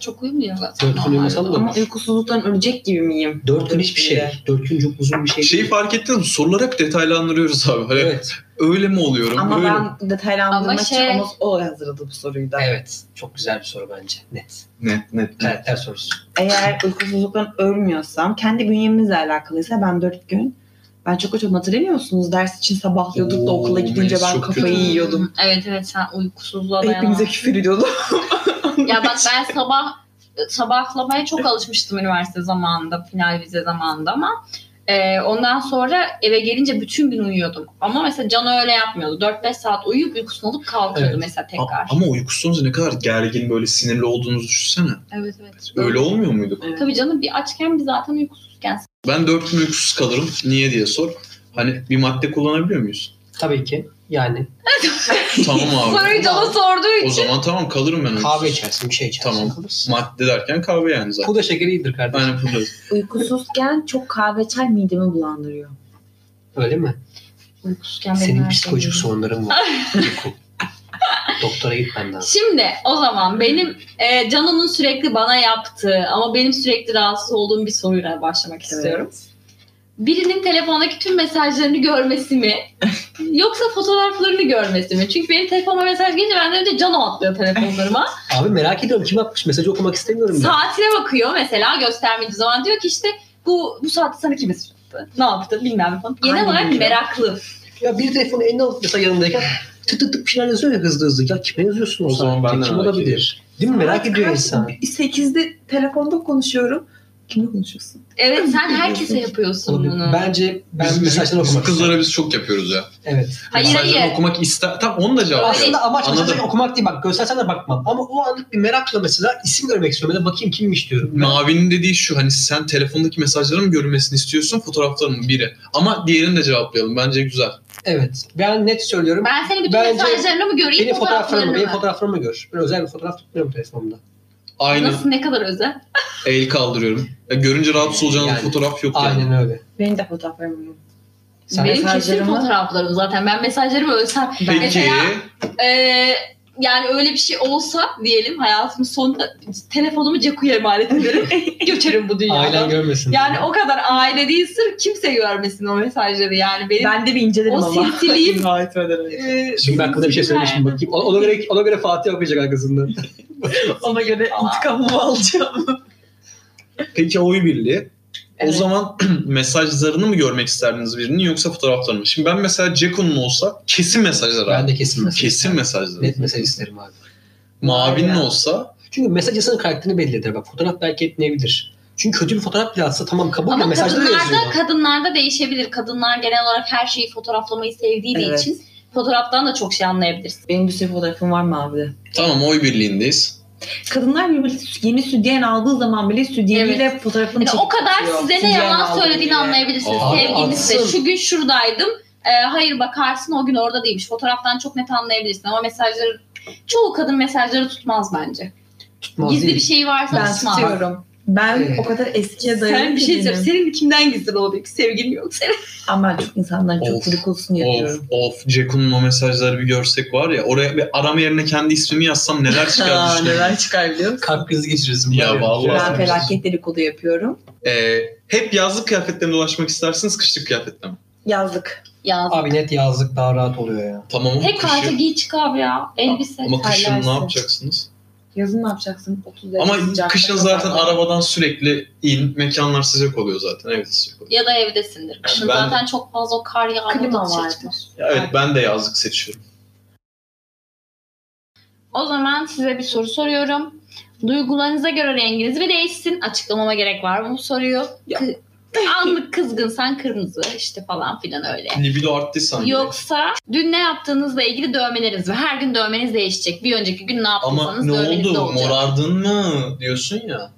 Çok uyumuyor zaten. 4 gün uyumasam da Ama olur. uykusuzluktan ölecek gibi miyim? 4 gün hiçbir şey. 4 gün çok uzun bir şey Şeyi fark ettiniz mi? Soruları hep detaylandırıyoruz abi. Hani Evet. Öyle mi oluyorum? Ama böyle mi? ben detaylandırmak için şey- ama o hazırladı bu soruyu da. Evet. Çok güzel bir soru bence. Net. Net net. Karakter sorusu. Eğer uykusuzluktan ölmüyorsam, kendi bünyemizle alakalıysa ben 4 gün ben çok açım hatırlamıyor musunuz? Ders için sabahlıyorduk da okula gidince ben kafayı kötü. yiyordum. Evet evet sen uykusuzluğa Hepinize dayanamazsın. küfür ediyordum. Ya bak ben sabah sabahlamaya çok alışmıştım üniversite zamanında, final vize zamanında ama e, ondan sonra eve gelince bütün gün uyuyordum. Ama mesela Can öyle yapmıyordu. 4-5 saat uyuyup uykusunu alıp kalkıyordu Evet. mesela A- tekrar. Ama uykusuzca ne kadar gergin böyle sinirli olduğunuzu düşünsene. Evet evet. Öyle olmuyor muydu? Tabii canım bir açken bir zaten uykusuzken. Ben 4 gün uykusuz kalırım. Niye diye sor. Hani bir madde kullanabiliyor muyuz? Tabii ki. Yani <laughs> tamam abi. Soruyu Can'a sorduğu O için. zaman tamam kalırım ben kahve uykusuz. içersin, bir şey içersin Tamam. kalırsın. Madde derken kahve yani zaten. Pudra şekeri iyidir kardeşim. Aynen pudra. <laughs> Uykusuzken çok kahve çay midemi bulandırıyor. Öyle mi? Uykusuzken benim Senin her psikolojik şeyim- sorunların var. <laughs> Ceko. Doktora gitmen lazım. Şimdi o zaman benim e, Cano'nun sürekli bana yaptığı ama benim sürekli rahatsız olduğum bir soruyla başlamak istiyorum. Birinin telefondaki tüm mesajlarını görmesi mi? <laughs> Yoksa fotoğraflarını görmesi mi? Çünkü benim telefonuma mesaj gelince benden önce Cano atlıyor telefonlarıma. <laughs> Abi merak ediyorum kim atmış mesajı okumak istemiyorum ya. Saatine bakıyor mesela göstermediği zaman diyor ki işte bu bu saatte sana kim mesaj attı? Ne yaptı bilmem ne falan. Genel olarak bilgi? meraklı. Ya bir telefonu eline alıp mesela yanındayken tık tık tık bir şeyler yazıyor ya hızlı hızlı. Ya kime yazıyorsun o, O zaman ben de Kim olabilir? Değil mi? Merak ediyor insan. 8'de telefonda konuşuyorum. Kimle konuşuyorsun? Evet sen herkese yapıyorsun bunu. Bence ben Biz, mesajdan okumak kızlara biz çok yapıyoruz ya. Evet. Hayır Mesajları hayır. okumak ister. Tam onu da cevap. Aslında amaç mesajı okumak değil. Bak göstersen de bakmam. Ama o anlık bir merakla mesela isim görmek istiyorum. Ya da bakayım kimmiş diyorum. Mavi'nin dediği şu hani sen telefondaki mesajların mı görülmesini istiyorsun fotoğrafların mı biri. Ama diğerini de cevaplayalım bence güzel. Evet. Ben net söylüyorum. Ben senin bütün Bence mesajlarını mı göreyim benim fotoğraflarımı, fotoğraflarını benim mı? fotoğraflarımı gör. Ben özel bir fotoğraf tutmuyorum telefonumda. Aynı Nasıl ne kadar özel? <laughs> el kaldırıyorum. Ya görünce rahatsız olacağınız Yani, fotoğraf yok yani. Aynen öyle. Benim de fotoğraflarım yok. Sen Benim kesin fotoğraflarım zaten. Ben mesajlarımı ölsem. Peki Mesela Ee, yani öyle bir şey olsa diyelim hayatımın sonunda telefonumu Ceku'ya emanet ederim. <laughs> Göçerim bu dünyadan. Ailen görmesin. Yani o kadar aile değil sırf kimse görmesin o mesajları yani. Benim Ben de bir incelerim O ama. <laughs> etmeden önce. e, Şimdi ben hakkında bir şey söylemişim bakayım. Ona, ona göre ona göre Fatih okuyacak arkasından. <laughs> Ona göre intikamımı alacağım. Peki oy birliği. O Evet. zaman <clears throat> mesajlarını mı görmek isterdiniz birinin yoksa fotoğraflarını mı? Şimdi ben mesela Ceko'nun olsa kesin mesajlar Ben abi. de kesin mesaj. Kesin mesajlar. Net mesaj isterim abi. Mavi'nin Aynen. olsa Çünkü mesaj insanın karakterini belli eder. Bak fotoğraf belki etmeyebilir. Çünkü kötü bir fotoğraf bile atsa tamam kabul Ama mesajda da yazıyor. kadınlarda, kadınlarda değişebilir. Kadınlar genel olarak her şeyi fotoğraflamayı sevdiği Evet. için fotoğraftan da çok şey anlayabilirsin. Benim bir sürü fotoğrafım var mı abi? tamam oy birliğindeyiz. Kadınlar birbirine yeni sütyen aldığı zaman bile sütyeniyle fotoğrafını Yani çekip o kadar size ne yalan söylediğini diye. anlayabilirsiniz. Atsın. şu gün şuradaydım. Ee, hayır bakarsın o gün orada değilmiş. Fotoğraftan çok net anlayabilirsin ama mesajları çoğu kadın mesajları tutmaz bence. Tutmaz Gizli değil. bir şey varsa Ben tutmaz. tutuyorum. Ben Evet. o kadar eskiye dayanıyorum. Sen bir şey söyle. Senin kimden gizli oluyor ki sevgilin yok senin? Ama çok insanların çok Of, dedikodusunu Of yapıyorum. of Ceko'nun o mesajları bir görsek var ya oraya bir arama yerine kendi ismimi yazsam neler <laughs> çıkar Aa, düşünüyorum. neler çıkar biliyor musun? Kalp krizi geçirirsin. Ya vallahi. Ben felaket dedikodu yapıyorum. Ee, hep yazlık kıyafetle dolaşmak istersiniz kışlık kıyafetle mi? Yazlık. Yaz. Abi net yazlık daha rahat oluyor ya. Tamam ama Tek parça kışı, giy çık abi ya. Elbise. ama kışın ne yapacaksınız? Yazın ne yapacaksın? 30 derece Ama sıcakta kışın zaten arabadan sürekli in, mekanlar sıcak oluyor zaten. Evet sıcak oluyor. Ya da evdesindir. Kışın Ben- zaten çok fazla o kar yağmur Klima da dışarı vardır. Ya evet ben de yazlık seçiyorum. O zaman size bir soru soruyorum. Duygularınıza göre renginiz mi değişsin? Açıklamama gerek var mı bu soruyu? Ya. Kı- <laughs> Anlık kızgınsan kırmızı işte falan filan öyle. Libido arttı sanki. Yoksa dün ne yaptığınızla ilgili dövmeleriniz var. Her gün dövmeniz değişecek. Bir önceki gün ne Ama yaptıysanız ne dövmeniz de oldu? olacak. Morardın mı diyorsun ya.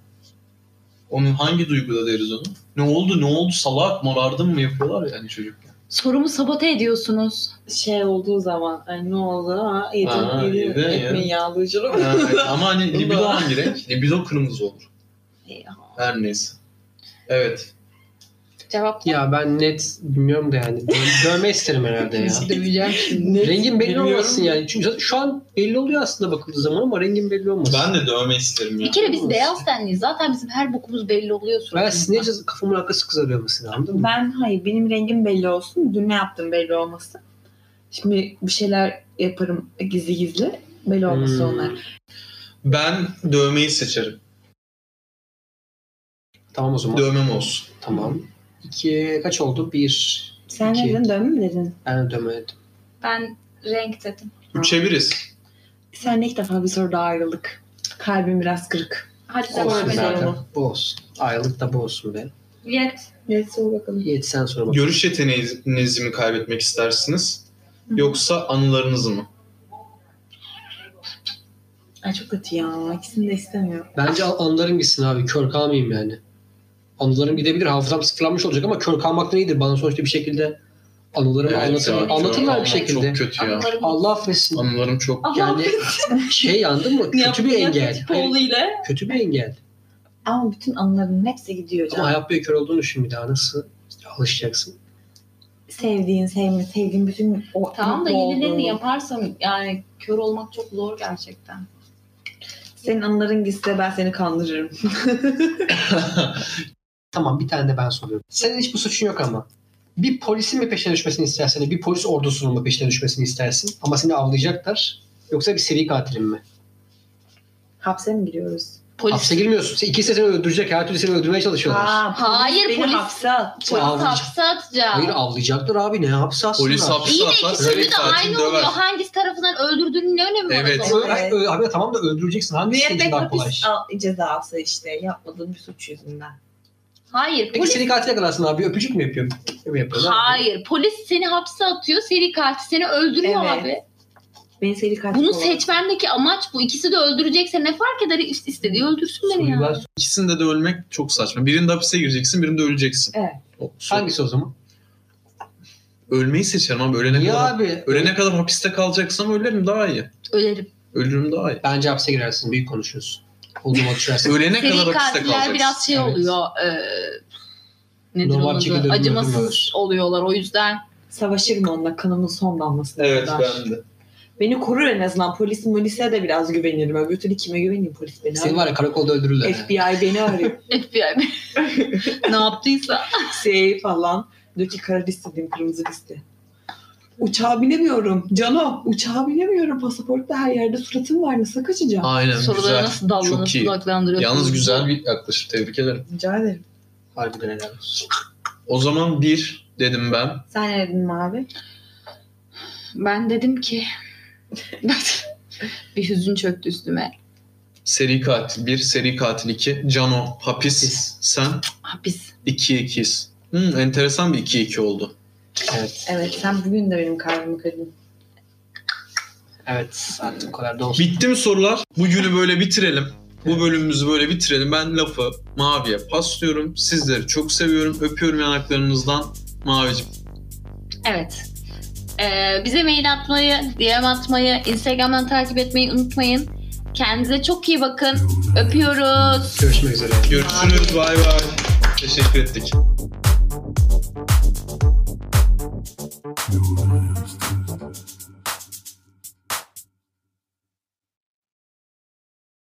Onun hangi duyguda deriz onu? Ne oldu? Ne oldu? Salak morardın mı yapıyorlar ya hani çocukken. Sorumu sabote ediyorsunuz. şey olduğu zaman ay ne oldu ha yedim Ha, yedim yedin ekmeği yağlayacağım. Ha, evet. Ama hani <laughs> libido hangi renk? Libido kırmızı olur. Ya. Her neyse. Evet. Cevap? Ya ben net bilmiyorum da yani. Dö- <laughs> dövme isterim herhalde ya. Döveceğim şimdi. Rengin belli Bilmiyorum. olmasın yani. Çünkü şu an belli oluyor aslında bakıldığı zaman ama rengin belli olmasın. Ben de dövme isterim ya. Bir kere biz beyaz tenliyiz. Zaten bizim her bokumuz belli oluyor Ben suratımızda. sizince kafamın arkası kızarıyor mesela anladın mı? Ben hayır benim rengim belli olsun. Dün ne yaptım belli olmasın. Şimdi bir şeyler yaparım gizli gizli. Belli olmasın Hmm. onlar. Ben dövmeyi seçerim. Tamam o zaman. Dövmem olsun. Tamam. İki kaç oldu? Bir. Sen İki. ne dedin? Dövme mi dedin? Ben de dövme dedim. Ben renk dedim. Üçe biriz. Sen ilk defa bir soruda ayrıldık. Kalbim biraz kırık. Hadi Olsun sen Doğru, söyle. güzel. zaten. Bu olsun. Ayrılık da bu olsun be. Yet. Evet sor bakalım. Yiğit sen sor bakalım. Görüş yeteneğinizi mi kaybetmek istersiniz? Yoksa anılarınızı mı? Ay çok kötü ya. İkisini de istemiyorum. Bence an- anılarım gitsin abi. Kör kalmayayım yani. Anılarım gidebilir. Hafızam sıfırlanmış olacak ama kör kalmak da iyidir. Bana sonuçta bir şekilde anılarımı anlatır, ya, anlatırlar bir şekilde. Çok kötü ya. Anılarım- Allah affetsin. Anılarım çok. Yani şey yandın mı? Kötü bir engel. Hayır, kötü bir engel. Ama bütün anıların hepsi gidiyor Ama canım. hayat boyu kör olduğunu düşün bir daha. Nasıl alışacaksın? Sevdiğin, sevme, sevdiğin bütün o Tamam da yenilerini yaparsam yani kör olmak çok zor gerçekten. Senin anıların gitse ben seni kandırırım. <laughs> <laughs> Tamam bir tane de ben soruyorum. Senin hiç bu suçun yok ama. Bir polisin mi peşine düşmesini istersen, bir polis ordusunun mu peşine düşmesini istersin? Ama seni avlayacaklar. Yoksa bir seri katilin mi? Hapse mi giriyoruz? Polis, Hapse girmiyorsun. Sen- İkisi de seni öldürecek. Her türlü seni öldürmeye çalışıyorlar. Aa, Hayır, beni polis- hapse at. polis avlayacak. hapse atacak. Hayır avlayacaklar abi. Ne hapse atsınlar? Polis hapse İyi de ikisinde seri de katil aynı döver. oluyor. Hangisi tarafından öldürdüğünün ne önemi var? Evet. o zaman? Ö- hayır, ö- abi tamam da öldüreceksin. Hangisi senin Müebbet daha kolay? hapis al- cezası işte yapmadığın bir suç yüzünden. Hayır. Peki Polis, seri katil yakalarsın abi. Öpücük mü <laughs> yapıyor? Hayır. Polis seni hapse atıyor. Seri katil seni öldürüyor Evet. abi. Beni seri katil Bunu seçmendeki amaç bu. İkisi de öldürecekse ne fark eder? İst- İstediği öldürsün beni ya. İkisinde de ölmek çok saçma. Birinde hapise gireceksin, birinde öleceksin. Evet. O- so- Hangisi o zaman? Ölmeyi seçerim abi. Ölene Niye kadar, abi? ölene kadar hapiste kalacaksam ölerim daha iyi. Ölerim. Ölürüm daha iyi. Bence hapse girersin. Büyük konuşuyorsun. Olduğuma düşersin. Ölene kadar hapiste katiller kalacaksın. biraz şey Evet. oluyor. E, nedir onun adı? Acımasız oluyorlar. O yüzden Savaşırım onunla kanımın son damlasına Evet kadar. ben de. Beni korur en azından. Polis polise de biraz güvenirim. Öbür türlü kime güveneyim polis beni Seni var ya karakolda öldürürler. FBI beni arıyor. <laughs> FBI <laughs> ne yaptıysa. CIA falan. Diyor ki kara liste diyeyim kırmızı liste. Uçağa binemiyorum. Cano uçağa binemiyorum. Pasaportta her yerde suratım var. Nasıl kaçacağım? Aynen Soruları güzel. nasıl dallanıp Çok iyi. budaklandırıyor. Yalnız güzel bir yaklaşım. Tebrik ederim. Rica ederim. Harbiden helal olsun. O zaman bir dedim ben. Sen ne dedin abi? Ben dedim ki <laughs> bir hüzün çöktü üstüme. Seri katil 1, seri katil 2. Cano hapis. Hapis. Sen Hapis. 2 ikiz. Hmm, enteresan bir 2-2 oldu. Evet. Evet sen bugün de benim kalbimi kırdın. Evet. Artık o kadar da olsun. Bitti mi sorular? Bugünü böyle bitirelim. Bu bölümümüzü böyle bitirelim. Ben lafı Mavi'ye paslıyorum. Sizleri çok seviyorum. Öpüyorum yanaklarınızdan. Mavi'cim. Evet. Ee, bize mail atmayı, DM atmayı, Instagram'dan takip etmeyi unutmayın. Kendinize çok iyi bakın. Öpüyoruz. Görüşmek üzere. Görüşürüz. Bay bay. Teşekkür ettik.